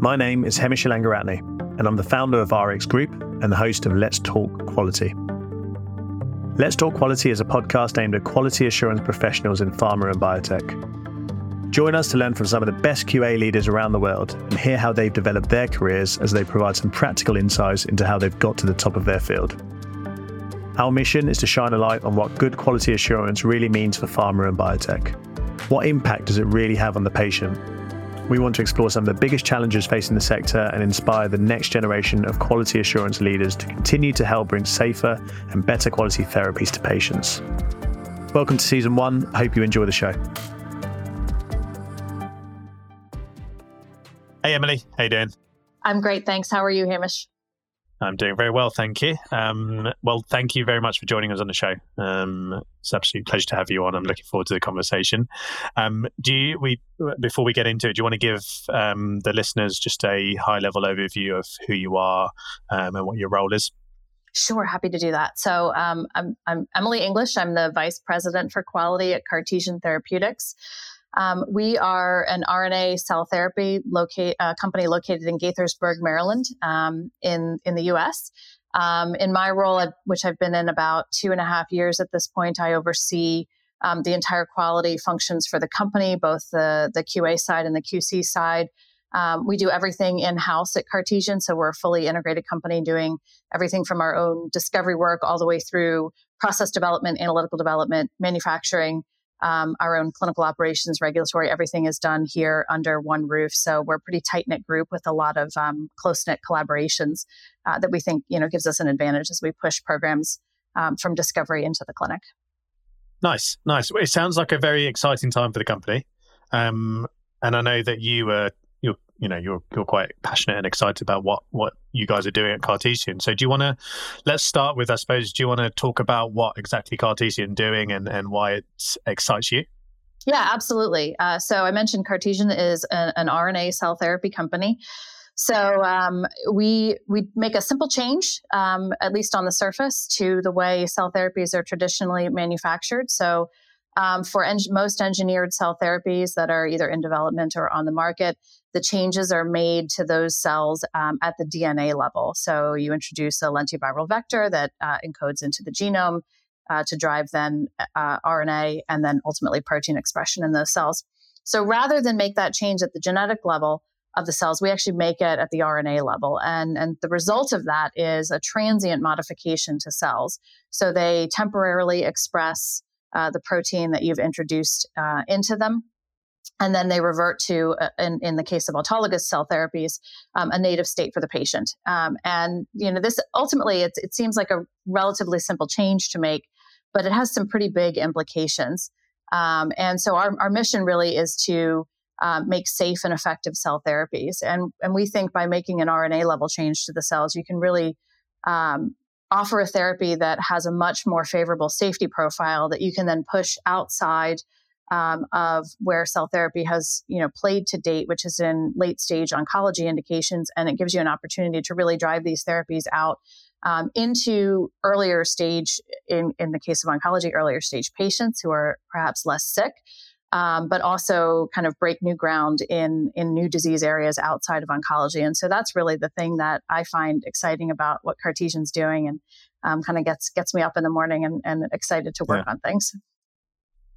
My name is Hamish Langaratne, and I'm the founder of RX Group and the host of Let's Talk Quality. Let's Talk Quality is a podcast aimed at quality assurance professionals in pharma and biotech. Join us to learn from some of the best QA leaders around the world and hear how they've developed their careers as they provide some practical insights into how they've got to the top of their field. Our mission is to shine a light on what good quality assurance really means for pharma and biotech. What impact does it really have on the patient? We want to explore some of the biggest challenges facing the sector and inspire the next generation of quality assurance leaders to continue to help bring safer and better quality therapies to patients. Welcome to season one. I hope you enjoy the show. Hey Emily, how you doing? I'm great, thanks. How are you, Hamish? I'm doing very well, thank you. Um, well, thank you very much for joining us on the show. Um, it's an absolute pleasure to have you on. I'm looking forward to the conversation. Um, do you, we before we get into it, do you want to give um, the listeners just a high level overview of who you are um, and what your role is? Sure, happy to do that. So um, I'm, I'm Emily English. I'm the vice president for quality at Cartesian Therapeutics. Um, we are an RNA cell therapy locate, uh, company located in Gaithersburg, Maryland, um, in in the U.S. Um, in my role, which I've been in about two and a half years at this point, I oversee um, the entire quality functions for the company, both the the QA side and the QC side. Um, we do everything in house at Cartesian, so we're a fully integrated company doing everything from our own discovery work all the way through process development, analytical development, manufacturing um, our own clinical operations, regulatory, everything is done here under one roof. So we're a pretty tight knit group with a lot of um, close knit collaborations uh, that we think you know gives us an advantage as we push programs um, from discovery into the clinic. Nice, nice. It sounds like a very exciting time for the company, um, and I know that you were you know you're you're quite passionate and excited about what what you guys are doing at Cartesian. So do you want to let's start with I suppose do you want to talk about what exactly Cartesian doing and and why it excites you? Yeah, absolutely. Uh, so I mentioned Cartesian is an, an RNA cell therapy company. So um, we we make a simple change, um, at least on the surface, to the way cell therapies are traditionally manufactured. So um, for en- most engineered cell therapies that are either in development or on the market, the changes are made to those cells um, at the DNA level. So you introduce a lentiviral vector that uh, encodes into the genome uh, to drive then uh, RNA and then ultimately protein expression in those cells. So rather than make that change at the genetic level of the cells, we actually make it at the RNA level. And, and the result of that is a transient modification to cells. So they temporarily express uh, the protein that you've introduced uh, into them and then they revert to, uh, in, in, the case of autologous cell therapies, um, a native state for the patient. Um, and you know, this ultimately it, it seems like a relatively simple change to make, but it has some pretty big implications. Um, and so our, our mission really is to um, make safe and effective cell therapies. And and we think by making an RNA level change to the cells, you can really um, offer a therapy that has a much more favorable safety profile that you can then push outside um, of where cell therapy has you know played to date, which is in late stage oncology indications, and it gives you an opportunity to really drive these therapies out um, into earlier stage in in the case of oncology, earlier stage patients who are perhaps less sick. Um, but also kind of break new ground in in new disease areas outside of oncology. And so that's really the thing that I find exciting about what Cartesian's doing, and um, kind of gets gets me up in the morning and, and excited to work yeah. on things.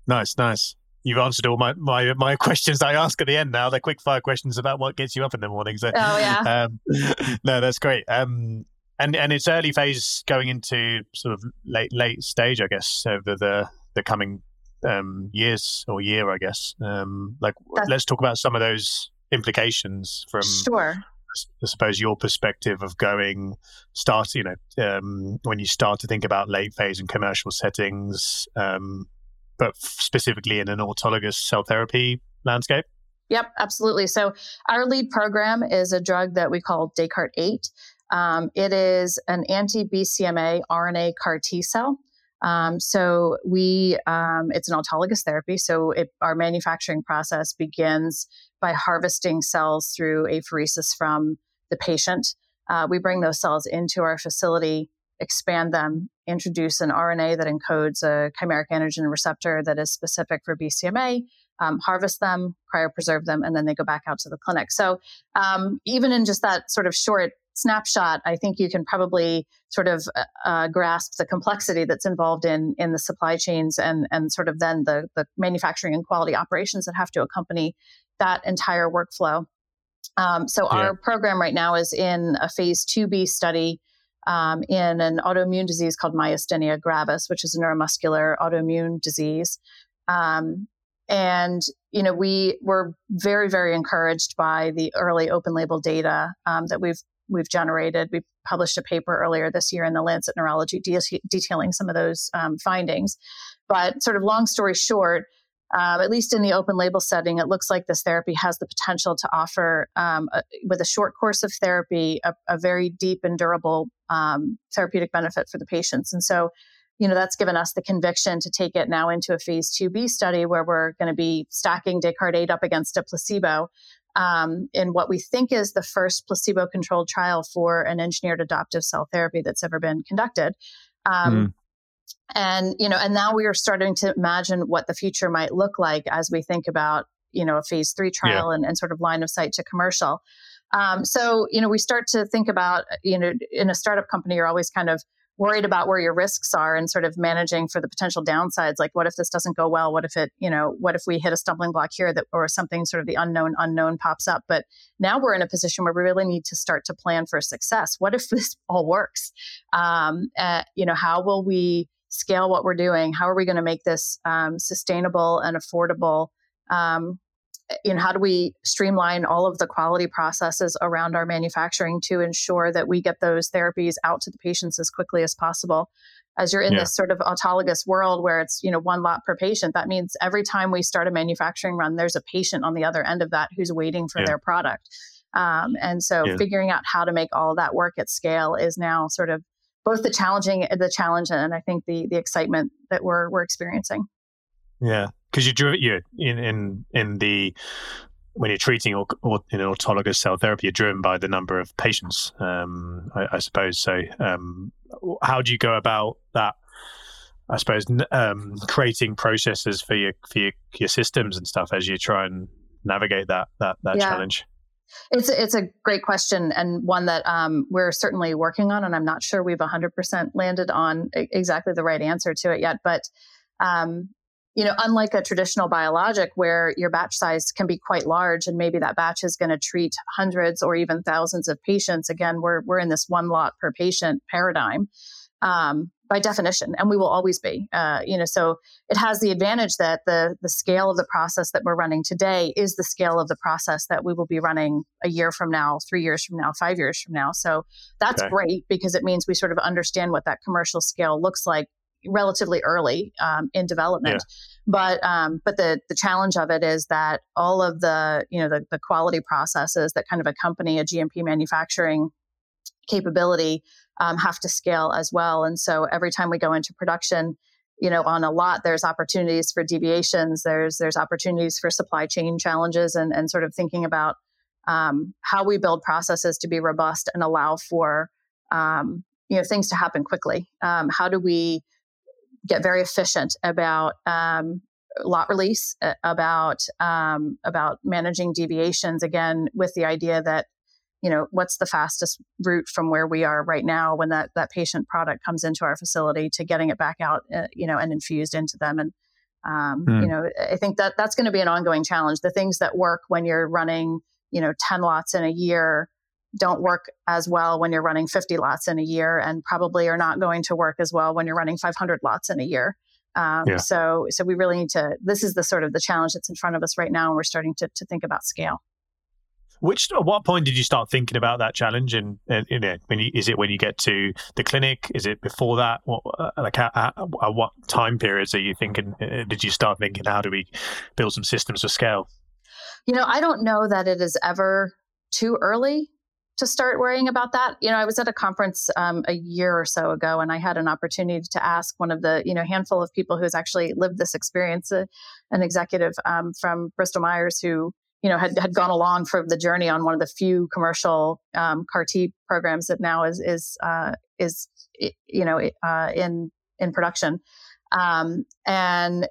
Nice, nice you've answered all my, my my questions I ask at the end now. They're quick fire questions about what gets you up in the morning. So, oh yeah, um, no, that's great. Um, and and it's early phase going into sort of late late stage, I guess, over the the coming um, years or year, I guess. Um, like, that's... let's talk about some of those implications from sure. I suppose your perspective of going start, you know, um, when you start to think about late phase and commercial settings, um, but specifically in an autologous cell therapy landscape? Yep, absolutely. So our lead program is a drug that we call Descartes 8. Um, it is an anti-BCMA RNA CAR T cell. Um, so we, um, it's an autologous therapy. So it, our manufacturing process begins by harvesting cells through apheresis from the patient. Uh, we bring those cells into our facility expand them, introduce an RNA that encodes a chimeric antigen receptor that is specific for BCMA, um, harvest them, cryopreserve them, and then they go back out to the clinic. So um, even in just that sort of short snapshot, I think you can probably sort of uh, uh, grasp the complexity that's involved in in the supply chains and and sort of then the the manufacturing and quality operations that have to accompany that entire workflow. Um, so yeah. our program right now is in a phase 2b study um, in an autoimmune disease called myasthenia gravis, which is a neuromuscular autoimmune disease. Um, and you know we were very very encouraged by the early open label data um, that we've we've generated. We published a paper earlier this year in the Lancet Neurology de- detailing some of those um, findings. But sort of long story short, um, at least in the open label setting, it looks like this therapy has the potential to offer, um, a, with a short course of therapy, a, a very deep and durable um, therapeutic benefit for the patients. And so you know, that's given us the conviction to take it now into a phase 2B study where we're going to be stacking Descartes 8 up against a placebo um, in what we think is the first placebo controlled trial for an engineered adoptive cell therapy that's ever been conducted. Um, mm. And, you know, and now we are starting to imagine what the future might look like as we think about, you know, a phase three trial yeah. and, and sort of line of sight to commercial. Um, so, you know, we start to think about, you know, in a startup company, you're always kind of worried about where your risks are and sort of managing for the potential downsides. Like what if this doesn't go well? What if it you know what if we hit a stumbling block here that or something sort of the unknown unknown pops up? But now we're in a position where we really need to start to plan for success. What if this all works? Um, uh, you know how will we scale what we're doing? How are we going to make this um, sustainable and affordable? Um, you know, how do we streamline all of the quality processes around our manufacturing to ensure that we get those therapies out to the patients as quickly as possible? As you're in yeah. this sort of autologous world where it's, you know, one lot per patient, that means every time we start a manufacturing run, there's a patient on the other end of that who's waiting for yeah. their product. Um, and so yeah. figuring out how to make all that work at scale is now sort of both the challenging the challenge and I think the the excitement that we're we're experiencing. Yeah, because you drew you in in in the when you're treating or, or in an autologous cell therapy, you're driven by the number of patients, um, I, I, suppose. So, um, how do you go about that? I suppose um, creating processes for your for your, your, systems and stuff as you try and navigate that that that yeah. challenge. It's a, it's a great question and one that um, we're certainly working on, and I'm not sure we've 100% landed on exactly the right answer to it yet. But um, you know, unlike a traditional biologic where your batch size can be quite large and maybe that batch is going to treat hundreds or even thousands of patients, again, we're, we're in this one lot per patient paradigm um, by definition, and we will always be. Uh, you know, so it has the advantage that the, the scale of the process that we're running today is the scale of the process that we will be running a year from now, three years from now, five years from now. So that's okay. great because it means we sort of understand what that commercial scale looks like relatively early um, in development. Yeah. But um, but the the challenge of it is that all of the you know the, the quality processes that kind of accompany a GMP manufacturing capability um, have to scale as well. And so every time we go into production, you know, on a lot, there's opportunities for deviations. There's there's opportunities for supply chain challenges, and and sort of thinking about um, how we build processes to be robust and allow for um, you know things to happen quickly. Um, how do we get very efficient about um, lot release, uh, about um, about managing deviations. Again, with the idea that you know what's the fastest route from where we are right now when that that patient product comes into our facility to getting it back out, uh, you know, and infused into them. And um, mm. you know, I think that that's going to be an ongoing challenge. The things that work when you're running, you know, ten lots in a year don't work as well when you're running 50 lots in a year and probably are not going to work as well when you're running 500 lots in a year. Um, yeah. So, so we really need to. This is the sort of the challenge that's in front of us right now, and we're starting to to think about scale. Which at what point did you start thinking about that challenge? And, and you know, when you, is it when you get to the clinic? Is it before that? What uh, like at, at, at what time periods are you thinking? Uh, did you start thinking how do we build some systems for scale? You know, I don't know that it is ever too early to start worrying about that. You know, I was at a conference um, a year or so ago, and I had an opportunity to ask one of the you know handful of people who's actually lived this experience, uh, an executive um, from Bristol Myers who you know had, had gone along for the journey on one of the few commercial um, CAR T programs that now is is uh, is you know uh, in in production, um, and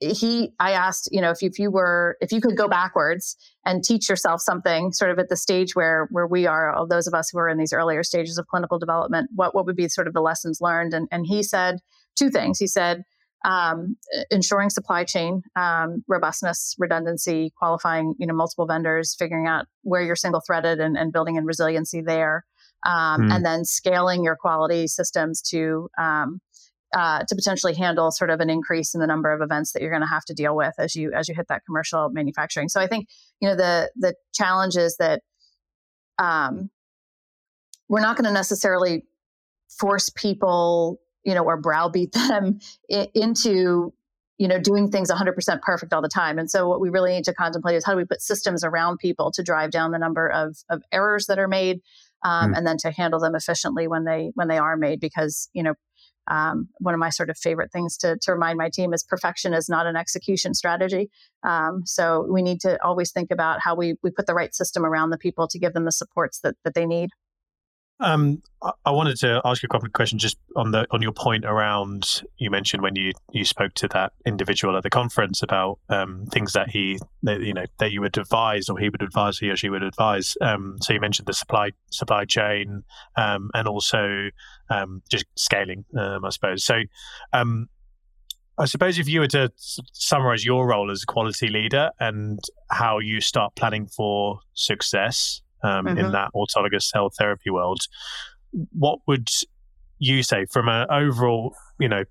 he i asked you know if you, if you were if you could go backwards and teach yourself something sort of at the stage where where we are of those of us who are in these earlier stages of clinical development what what would be sort of the lessons learned and and he said two things he said um, ensuring supply chain um, robustness redundancy qualifying you know multiple vendors figuring out where you're single threaded and, and building in resiliency there um, mm. and then scaling your quality systems to um, uh, to potentially handle sort of an increase in the number of events that you're going to have to deal with as you as you hit that commercial manufacturing. So I think you know the the challenge is that um, we're not going to necessarily force people, you know, or browbeat them into you know doing things 100% perfect all the time and so what we really need to contemplate is how do we put systems around people to drive down the number of, of errors that are made um, mm. and then to handle them efficiently when they when they are made because you know um, one of my sort of favorite things to, to remind my team is perfection is not an execution strategy. Um, so we need to always think about how we, we put the right system around the people to give them the supports that, that they need. Um, I wanted to ask you a couple of questions just on the on your point around you mentioned when you you spoke to that individual at the conference about um, things that he that, you know that you would advise or he would advise he or she would advise. Um, so you mentioned the supply supply chain um, and also um, just scaling, um, I suppose. So I suppose if you were to summarize your role as a quality leader and how you start planning for success um, mm-hmm. in that autologous cell therapy world. What would you say from an overall, you know,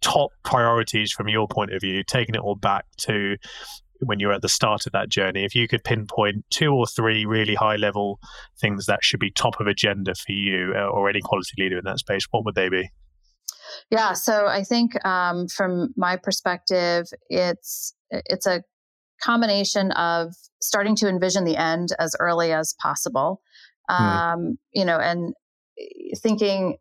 top priorities from your point of view, taking it all back to when you're at the start of that journey, if you could pinpoint two or three really high level things that should be top of agenda for you uh, or any quality leader in that space, what would they be? Yeah, so I think um, from my perspective, it's it's a combination of starting to envision the end as early as possible hmm. um, mm. you know and eh, thinking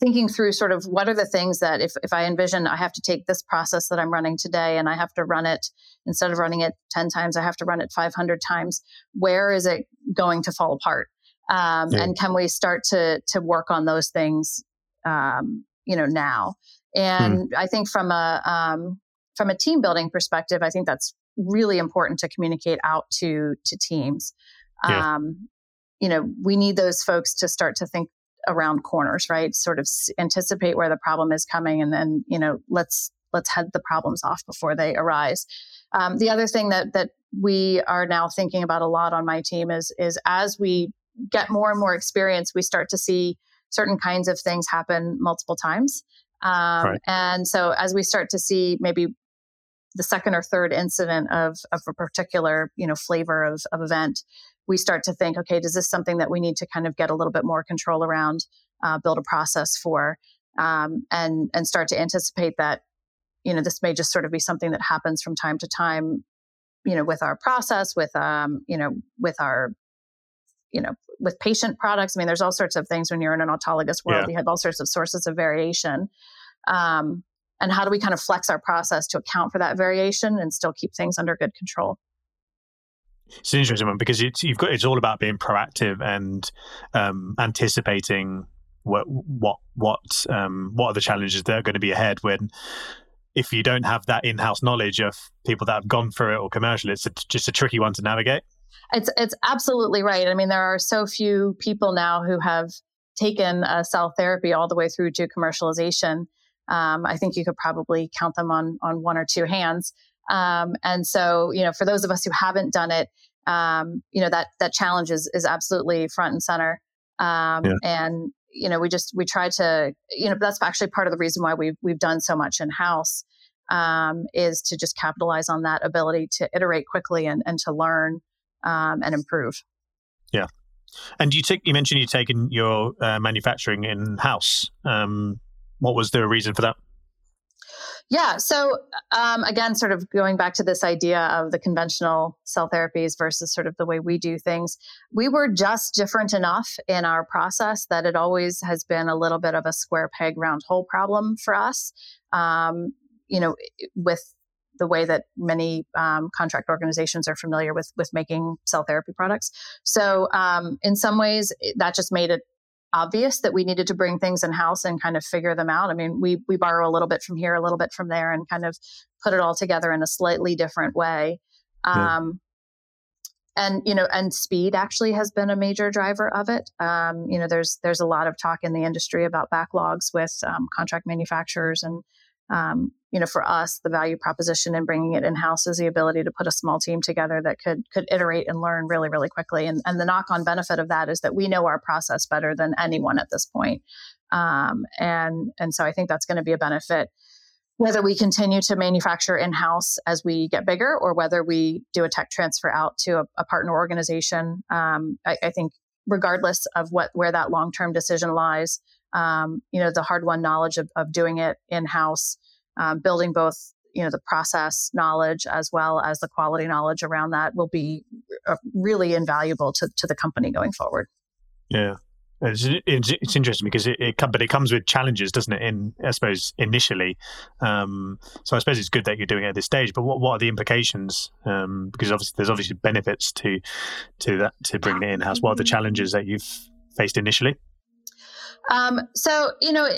thinking through sort of what are the things that if, if i envision i have to take this process that i'm running today and i have to run it instead of running it 10 times i have to run it 500 times where is it going to fall apart um, yeah. and can we start to to work on those things um, you know now hmm. and i think from a um, from a team building perspective i think that's really important to communicate out to to teams. Yeah. Um, you know, we need those folks to start to think around corners, right? Sort of anticipate where the problem is coming, and then you know, let's let's head the problems off before they arise. Um, the other thing that that we are now thinking about a lot on my team is is as we get more and more experience, we start to see certain kinds of things happen multiple times. Um, right. And so as we start to see maybe the second or third incident of, of a particular you know flavor of, of event we start to think okay does this something that we need to kind of get a little bit more control around uh, build a process for um, and and start to anticipate that you know this may just sort of be something that happens from time to time you know with our process with um you know with our you know with patient products i mean there's all sorts of things when you're in an autologous world yeah. you have all sorts of sources of variation um, and how do we kind of flex our process to account for that variation and still keep things under good control? It's an interesting one because it's you've got it's all about being proactive and um, anticipating what what what um, what are the challenges that are going to be ahead when if you don't have that in-house knowledge of people that have gone through it or commercial it's a, just a tricky one to navigate. It's it's absolutely right. I mean there are so few people now who have taken a cell therapy all the way through to commercialization um, I think you could probably count them on on one or two hands. Um, and so, you know, for those of us who haven't done it, um, you know that that challenge is is absolutely front and center. Um, yeah. And you know, we just we try to, you know, that's actually part of the reason why we've we've done so much in house um, is to just capitalize on that ability to iterate quickly and and to learn um, and improve. Yeah. And you take you mentioned you've taken your uh, manufacturing in house. Um, what was the reason for that? Yeah. So um, again, sort of going back to this idea of the conventional cell therapies versus sort of the way we do things, we were just different enough in our process that it always has been a little bit of a square peg round hole problem for us. Um, you know, with the way that many um, contract organizations are familiar with with making cell therapy products. So um, in some ways, that just made it obvious that we needed to bring things in house and kind of figure them out. I mean, we we borrow a little bit from here, a little bit from there, and kind of put it all together in a slightly different way. Yeah. Um, and you know, and speed actually has been a major driver of it. Um, you know, there's there's a lot of talk in the industry about backlogs with um, contract manufacturers and um, you know, for us, the value proposition in bringing it in house is the ability to put a small team together that could could iterate and learn really, really quickly. And and the knock on benefit of that is that we know our process better than anyone at this point. Um, and and so I think that's going to be a benefit whether we continue to manufacture in house as we get bigger or whether we do a tech transfer out to a, a partner organization. Um, I, I, think regardless of what where that long term decision lies, um, you know, the hard won knowledge of, of doing it in house, um, building both, you know, the process knowledge as well as the quality knowledge around that will be uh, really invaluable to, to the company going forward. Yeah. It's, it's, it's interesting because it, it, but it comes with challenges, doesn't it? In I suppose initially, um, so I suppose it's good that you're doing it at this stage. But what, what are the implications? Um, because obviously there's obviously benefits to to that to bringing it in house. What are the challenges that you've faced initially? Um, so you know,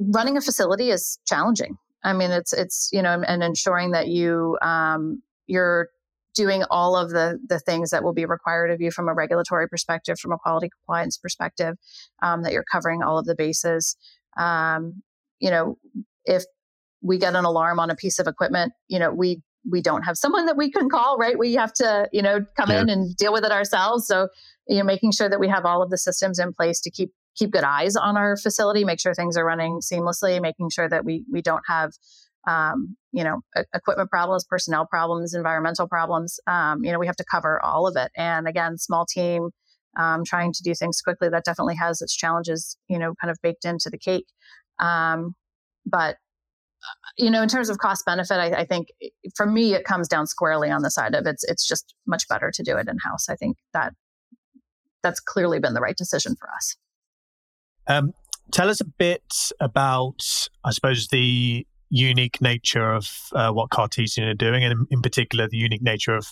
running a facility is challenging. I mean, it's it's you know, and ensuring that you um, you're doing all of the the things that will be required of you from a regulatory perspective, from a quality compliance perspective, um, that you're covering all of the bases. Um, you know, if we get an alarm on a piece of equipment, you know, we we don't have someone that we can call, right? We have to, you know, come yeah. in and deal with it ourselves. So, you know, making sure that we have all of the systems in place to keep keep good eyes on our facility, make sure things are running seamlessly, making sure that we we don't have um, you know equipment problems, personnel problems, environmental problems. Um, you know we have to cover all of it. And again, small team. Um, trying to do things quickly that definitely has its challenges you know kind of baked into the cake um, but you know in terms of cost benefit I, I, think for me it comes down squarely on the side of it's it's just much better to do it in house i think that that's clearly been the right decision for us um, tell us a bit about, I suppose, the unique nature of uh, what Cartesian are doing, and in, particular, the unique nature of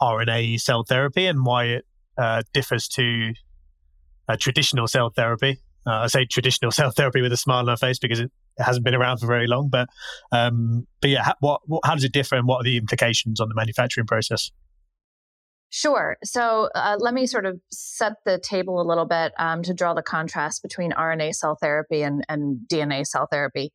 RNA cell therapy and why it uh, differs to traditional cell therapy. Uh, I say traditional cell therapy with a smile on our face because it, it hasn't been around for very long. But um, but yeah, what, what, how does it differ, and what are the implications on the manufacturing process? Sure. So uh, let me sort of set the table a little bit um, to draw the contrast between RNA cell therapy and, and DNA cell therapy.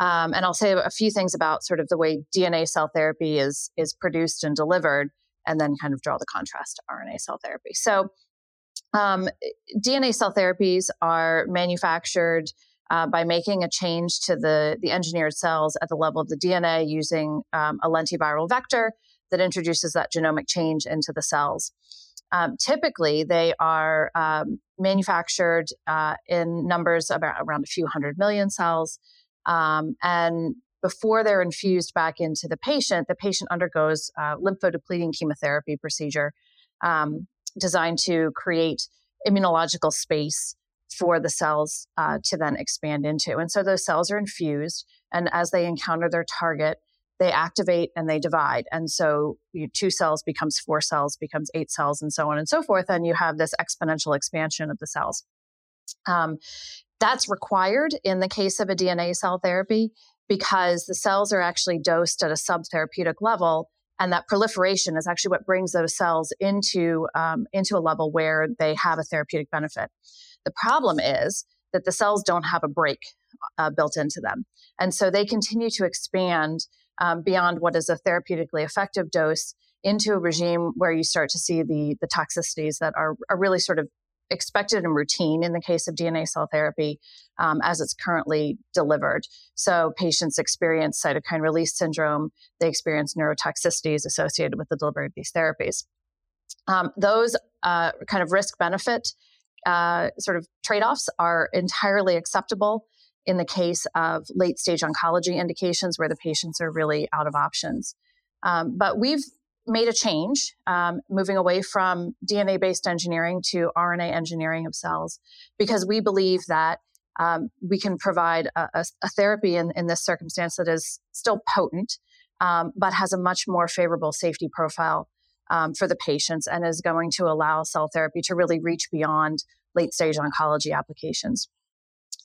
Um, and I'll say a few things about sort of the way DNA cell therapy is is produced and delivered, and then kind of draw the contrast to RNA cell therapy. So um, DNA cell therapies are manufactured uh, by making a change to the, the engineered cells at the level of the DNA using um, a lentiviral vector that introduces that genomic change into the cells. Um, typically, they are um, manufactured uh, in numbers about around a few hundred million cells. Um, and before they're infused back into the patient, the patient undergoes a lymphodepleting chemotherapy procedure um, designed to create immunological space for the cells uh, to then expand into. And so those cells are infused, and as they encounter their target, they activate and they divide. And so you, two cells becomes four cells, becomes eight cells, and so on and so forth. And you have this exponential expansion of the cells. Um, that's required in the case of a DNA cell therapy because the cells are actually dosed at a subtherapeutic level. And that proliferation is actually what brings those cells into, um, into a level where they have a therapeutic benefit. The problem is that the cells don't have a break uh, built into them. And so they continue to expand um, beyond what is a therapeutically effective dose into a regime where you start to see the, the toxicities that are, are really sort of expected and routine in the case of DNA cell therapy um, as it's currently delivered. So patients experience cytokine release syndrome, they experience neurotoxicities associated with the delivery of these therapies. Um, those uh, kind of risk benefit uh, sort of trade offs are entirely acceptable in the case of late stage oncology indications where the patients are really out of options. Um, but we've made a change, um, moving away from DNA based engineering to RNA engineering of cells, because we believe that um, we can provide a, a, a therapy in, in, this circumstance that is still potent, um, but has a much more favorable safety profile um, for the patients and is going to allow cell therapy to really reach beyond late stage oncology applications.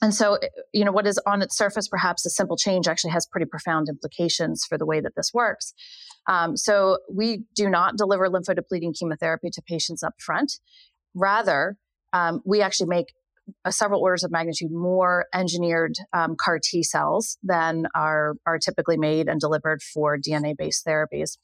And so, eh, you know, what is on its surface perhaps a simple change actually has pretty profound implications for the way that this works. Um, so, we do not deliver lymphodepleting chemotherapy to patients up front. Rather, um, we actually make uh, several orders of magnitude more engineered um, CAR T cells than are, are typically made and delivered for DNA based therapies.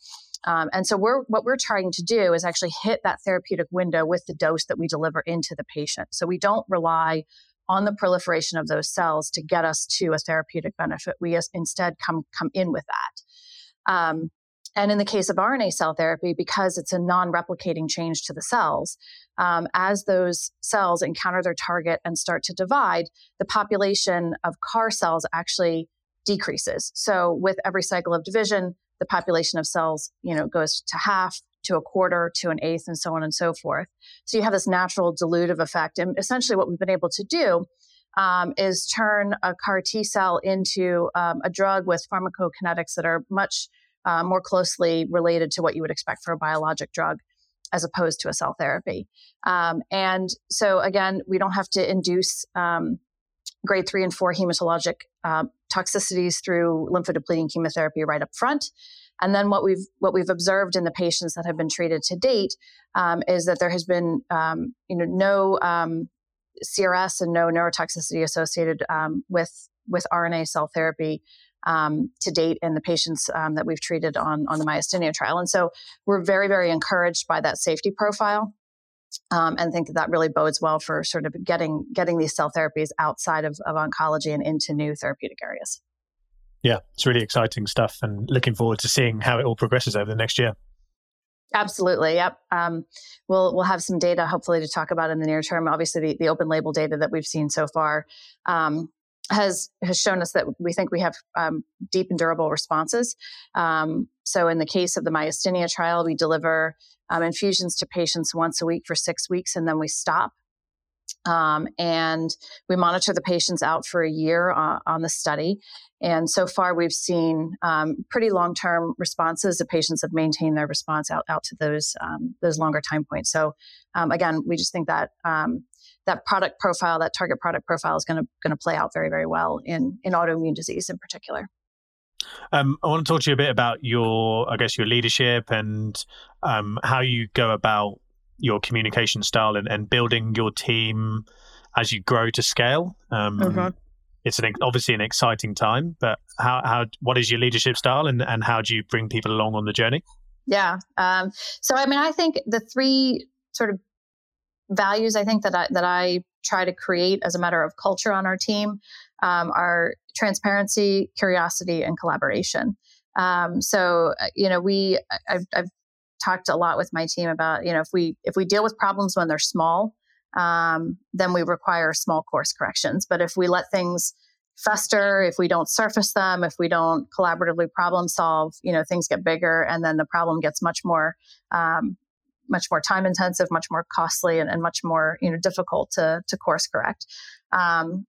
Um, and so we're what we're trying to do is actually hit that therapeutic window with the dose that we deliver into the patient. So we don't rely on the proliferation of those cells to get us to a therapeutic benefit. We instead come come in with that. Um, and in the case of RNA cell therapy, because it's a non-replicating change to the cells, um, as those cells encounter their target and start to divide, the population of CAR cells actually decreases. So with every cycle of division, the population of cells, you know, goes to half, to a quarter, to an eighth, and so on and so forth. So you have this natural dilutive effect. And essentially, what we've been able to do um, is turn a CAR T cell into um, a drug with pharmacokinetics that are much uh, more closely related to what you would expect for a biologic drug as opposed to a cell therapy. Um, and so, again, we don't have to induce um, grade three and four hematologic uh, toxicities through lymphodepleting chemotherapy right up front. And then what we've what we've observed in the patients that have been treated to date um, is that there has been um, you know no um, CRS and no neurotoxicity associated um, with with RNA cell therapy um, to date in the patients um, that we've treated on on the myasthenia trial. And so we're very very encouraged by that safety profile um, and think that that really bodes well for sort of getting getting these cell therapies outside of, of oncology and into new therapeutic areas. Yeah, it's really exciting stuff, and looking forward to seeing how it all progresses over the next year. Absolutely. Yep. Um, we'll we'll have some data hopefully to talk about in the near term. Obviously, the, the open label data that we've seen so far um, has has shown us that we think we have um, deep and durable responses. Um, so, in the case of the myasthenia trial, we deliver um, infusions to patients once a week for six weeks, and then we stop. Um, and we monitor the patients out for a year uh, on the study. And so far, we've seen um, pretty long-term responses. The patients have maintained their response out out to those um, those longer time points. So, again, we just think that that product profile, that target product profile is going to going to play out very very well in in autoimmune disease in particular. Um, I want to talk to you a bit about your, I guess, your leadership and um, how you go about your communication style and, and, building your team as you grow to scale. Um, mm-hmm. It's an obviously an exciting time, but how how what is your leadership style and and how do you bring people along on the journey? Yeah. Um, so I mean, I think the three sort of values I think that I, that I try to create as a matter of culture on our team um, are transparency, curiosity, and collaboration. Um, so uh, you know, we I've, I've, talked a lot with my team about you know if we if we deal with problems when they're small, um, then we require small course corrections. But if we let things fester, if we don't surface them, if we don't collaboratively problem solve, you know, things get bigger, and then the problem gets much more um, much more time intensive, much more costly, and, and, much more you know difficult to to course correct. Um,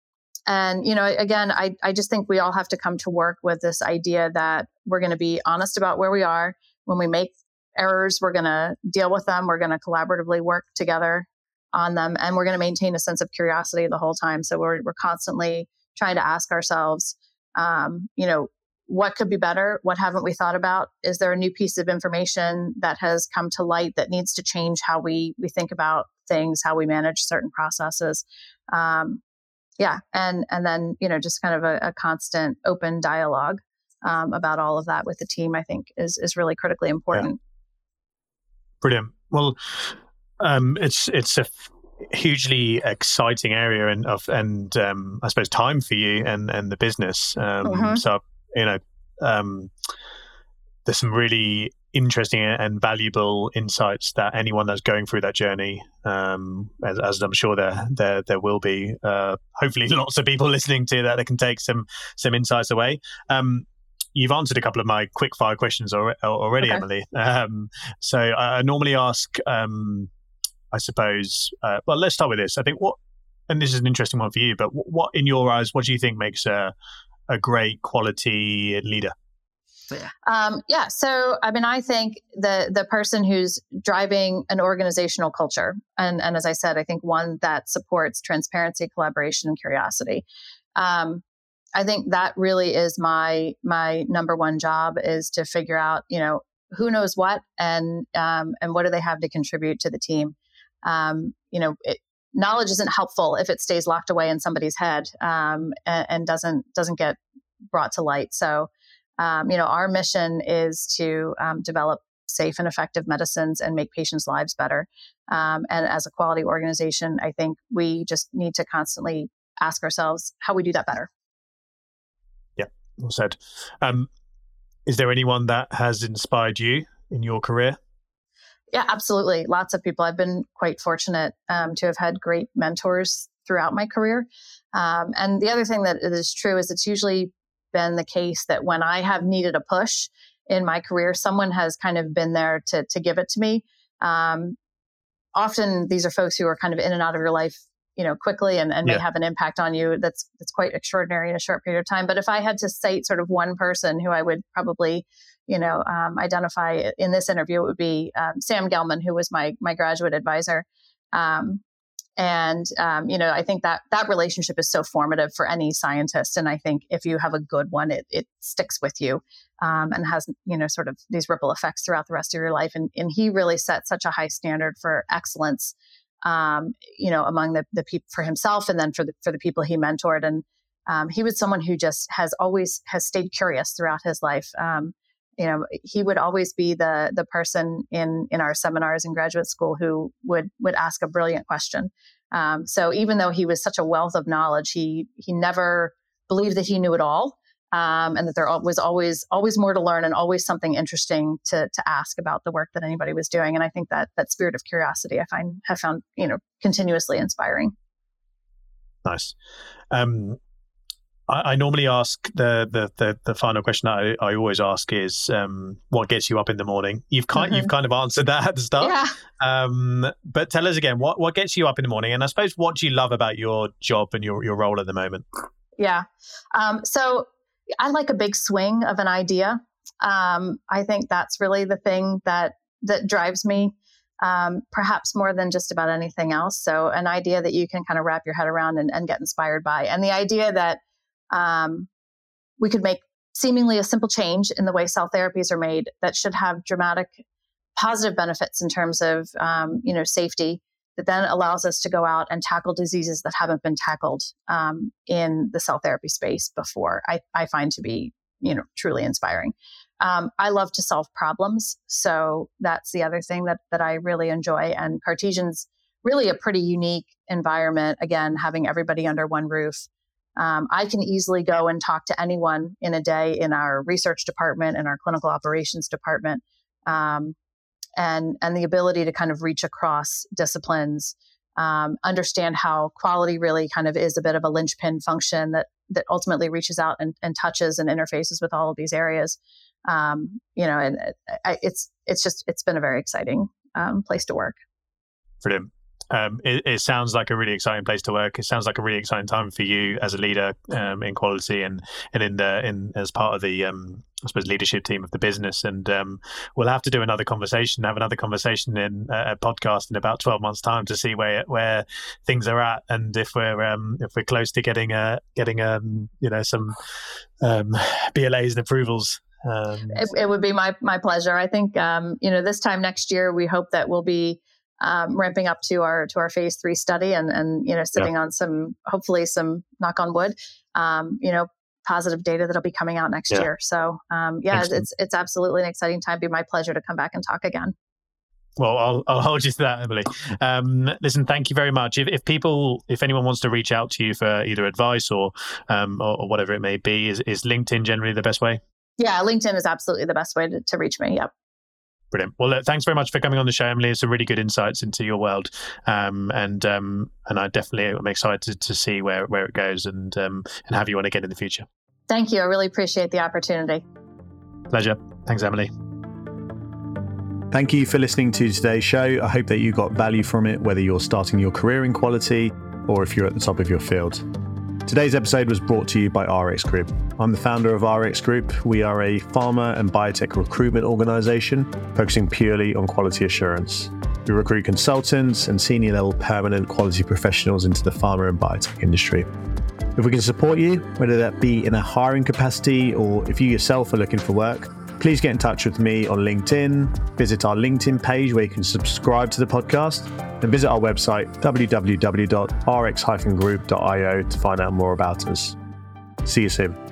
and you know, again, I I just think we all have to come to work with this idea that we're going to be honest about where we are when we make errors. We're going to deal with them. We're going to collaboratively work together on them, and we're going to maintain a sense of curiosity the whole time. So we're we're constantly trying to ask ourselves, um, you know, what could be better? What haven't we thought about? Is there a new piece of information that has come to light that needs to change how we we think about things, how we manage certain processes? Um, yeah, and and then you know just kind of a, a constant open dialogue um, about all of that with the team. I think is is really critically important. Yeah. Brilliant. Well, um, it's it's a hugely exciting area and of and um, I suppose time for you and and the business. Um, mm-hmm. So you know, um, there's some really interesting and valuable insights that anyone that's going through that journey, um, as, as, I'm sure there there there will be, uh, hopefully lots of people listening to that that can take some some insights away. Um, you've answered a couple of my quick fire questions already, okay. Emily. Um, so I, normally ask, um, I suppose. Uh, well, let's start with this. I think what, and this is an interesting one for you, but what, what in your eyes, what do you think makes a a great quality leader? Um, yeah. So, I mean, I think the the person who's driving an organizational culture, and and as I said, I think one that supports transparency, collaboration, and curiosity. Um, I think that really is my my number one job is to figure out, you know, who knows what and um, and what do they have to contribute to the team. Um, you know, it, knowledge isn't helpful if it stays locked away in somebody's head um, and, and, doesn't doesn't get brought to light. So, um, you know, our mission is to um, develop safe and effective medicines and make patients' lives better. Um, and as a quality organization, I think we just need to constantly ask ourselves how we do that better. Yeah, well said. Um, is there anyone that has inspired you in your career? Yeah, absolutely. Lots of people. I've been quite fortunate um, to have had great mentors throughout my career. Um, and the other thing that is true is it's usually been the case that when I have needed a push in my career, someone has kind of been there to, to give it to me. Um, often these are folks who are kind of in and out of your life you know quickly and, and yeah. may have an impact on you that's that's quite extraordinary in a short period of time but if i had to cite sort of one person who i would probably you know um, identify in this interview it would be um, sam gelman who was my my graduate advisor um, and um, you know i think that that relationship is so formative for any scientist and i think if you have a good one it, it sticks with you um, and has you know sort of these ripple effects throughout the rest of your life and, and he really set such a high standard for excellence um, you know, among the, the people for himself and then for the, for the people he mentored. And he was someone who just has always has stayed curious throughout his life. You know, he would always be the the person in in our seminars in graduate school who would would ask a brilliant question. Um, so even though he was such a wealth of knowledge, he he never believed that he knew it all um, and that there was always always more to learn and always something interesting to to ask about the work that anybody was doing. And I think that that spirit of curiosity I find have found you know continuously inspiring. Nice. Um, I, I, normally ask the, the the the, final question I, I always ask is um, what gets you up in the morning. You've kind mm-hmm. you've kind of answered that at the start. Yeah. Um, but tell us again what what gets you up in the morning, and I suppose what do you love about your job and your your role at the moment. Yeah. Um, so I like a big swing of an idea. Um, I think that's really the thing that that drives me, um, perhaps more than just about anything else. So, an idea that you can kind of wrap your head around and, and get inspired by, and the idea that um, we could make seemingly a simple change in the way cell therapies are made that should have dramatic positive benefits in terms of um, you know safety that then allows us to go out and tackle diseases that haven't been tackled um, in the cell therapy space before. I, I find to be, you know, truly inspiring. Um, I love to solve problems, so that's the other thing that that I really enjoy. And Cartesian's really a pretty unique environment. Again, having everybody under one roof. Um, I can easily go and talk to anyone in a day in our research department, and our clinical operations department, um, and and the ability to kind of reach across disciplines um, understand how quality really kind of is a bit of a linchpin function that that ultimately reaches out and, and touches and interfaces with all of these areas. Um, you know and it, it's it's just it's been a very exciting um, place to work. Brilliant um, it, it, sounds like a really exciting place to work. It sounds like a really exciting time for you as a leader um, in quality and and in the in as part of the um, I suppose leadership team of the business. And um, we'll have to do another conversation, have another conversation in uh, a podcast in about twelve months' time to see where where things are at and if we're um, if we're close to getting a getting um you know some BLAs and approvals it, it, would be my my pleasure. I think you know this time next year we hope that we'll be um, ramping up to our to our phase three study and and you know sitting yeah. on some hopefully some knock on wood um, you know positive data that'll be coming out next yeah. year so um, yeah Excellent. it's it's absolutely an exciting time It'd be my pleasure to come back and talk again well, I'll, I'll hold you to that, Emily. Um, listen, thank you very much. If, if people, if anyone wants to reach out to you for either advice or, um, or, or whatever it may be, is, is LinkedIn generally the best way? Yeah, LinkedIn is absolutely the best way to, to reach me. Yep. Brilliant. Well, look, thanks very much for coming on the show, Emily. It's some really good insights into your world, um, and um, and I definitely am excited to see where, where it goes and um, and have you on again in the future. Thank you. I really appreciate the opportunity. Pleasure. Thanks, Emily. Thank you for listening to today's show. I hope that you got value from it, whether you're starting your career in quality or if you're at the top of your field. Today's episode was brought to you by RX Group. I'm the founder of RX Group. We are a pharma and biotech recruitment organization focusing purely on quality assurance. We recruit consultants and senior level permanent quality professionals into the pharma and biotech industry. If we can support you, whether that be in a hiring capacity or if you yourself are looking for work, please get in touch with me on LinkedIn, visit our LinkedIn page where you can subscribe to the podcast, and visit our website, www.rx-group.io, to find out more about us. See you soon.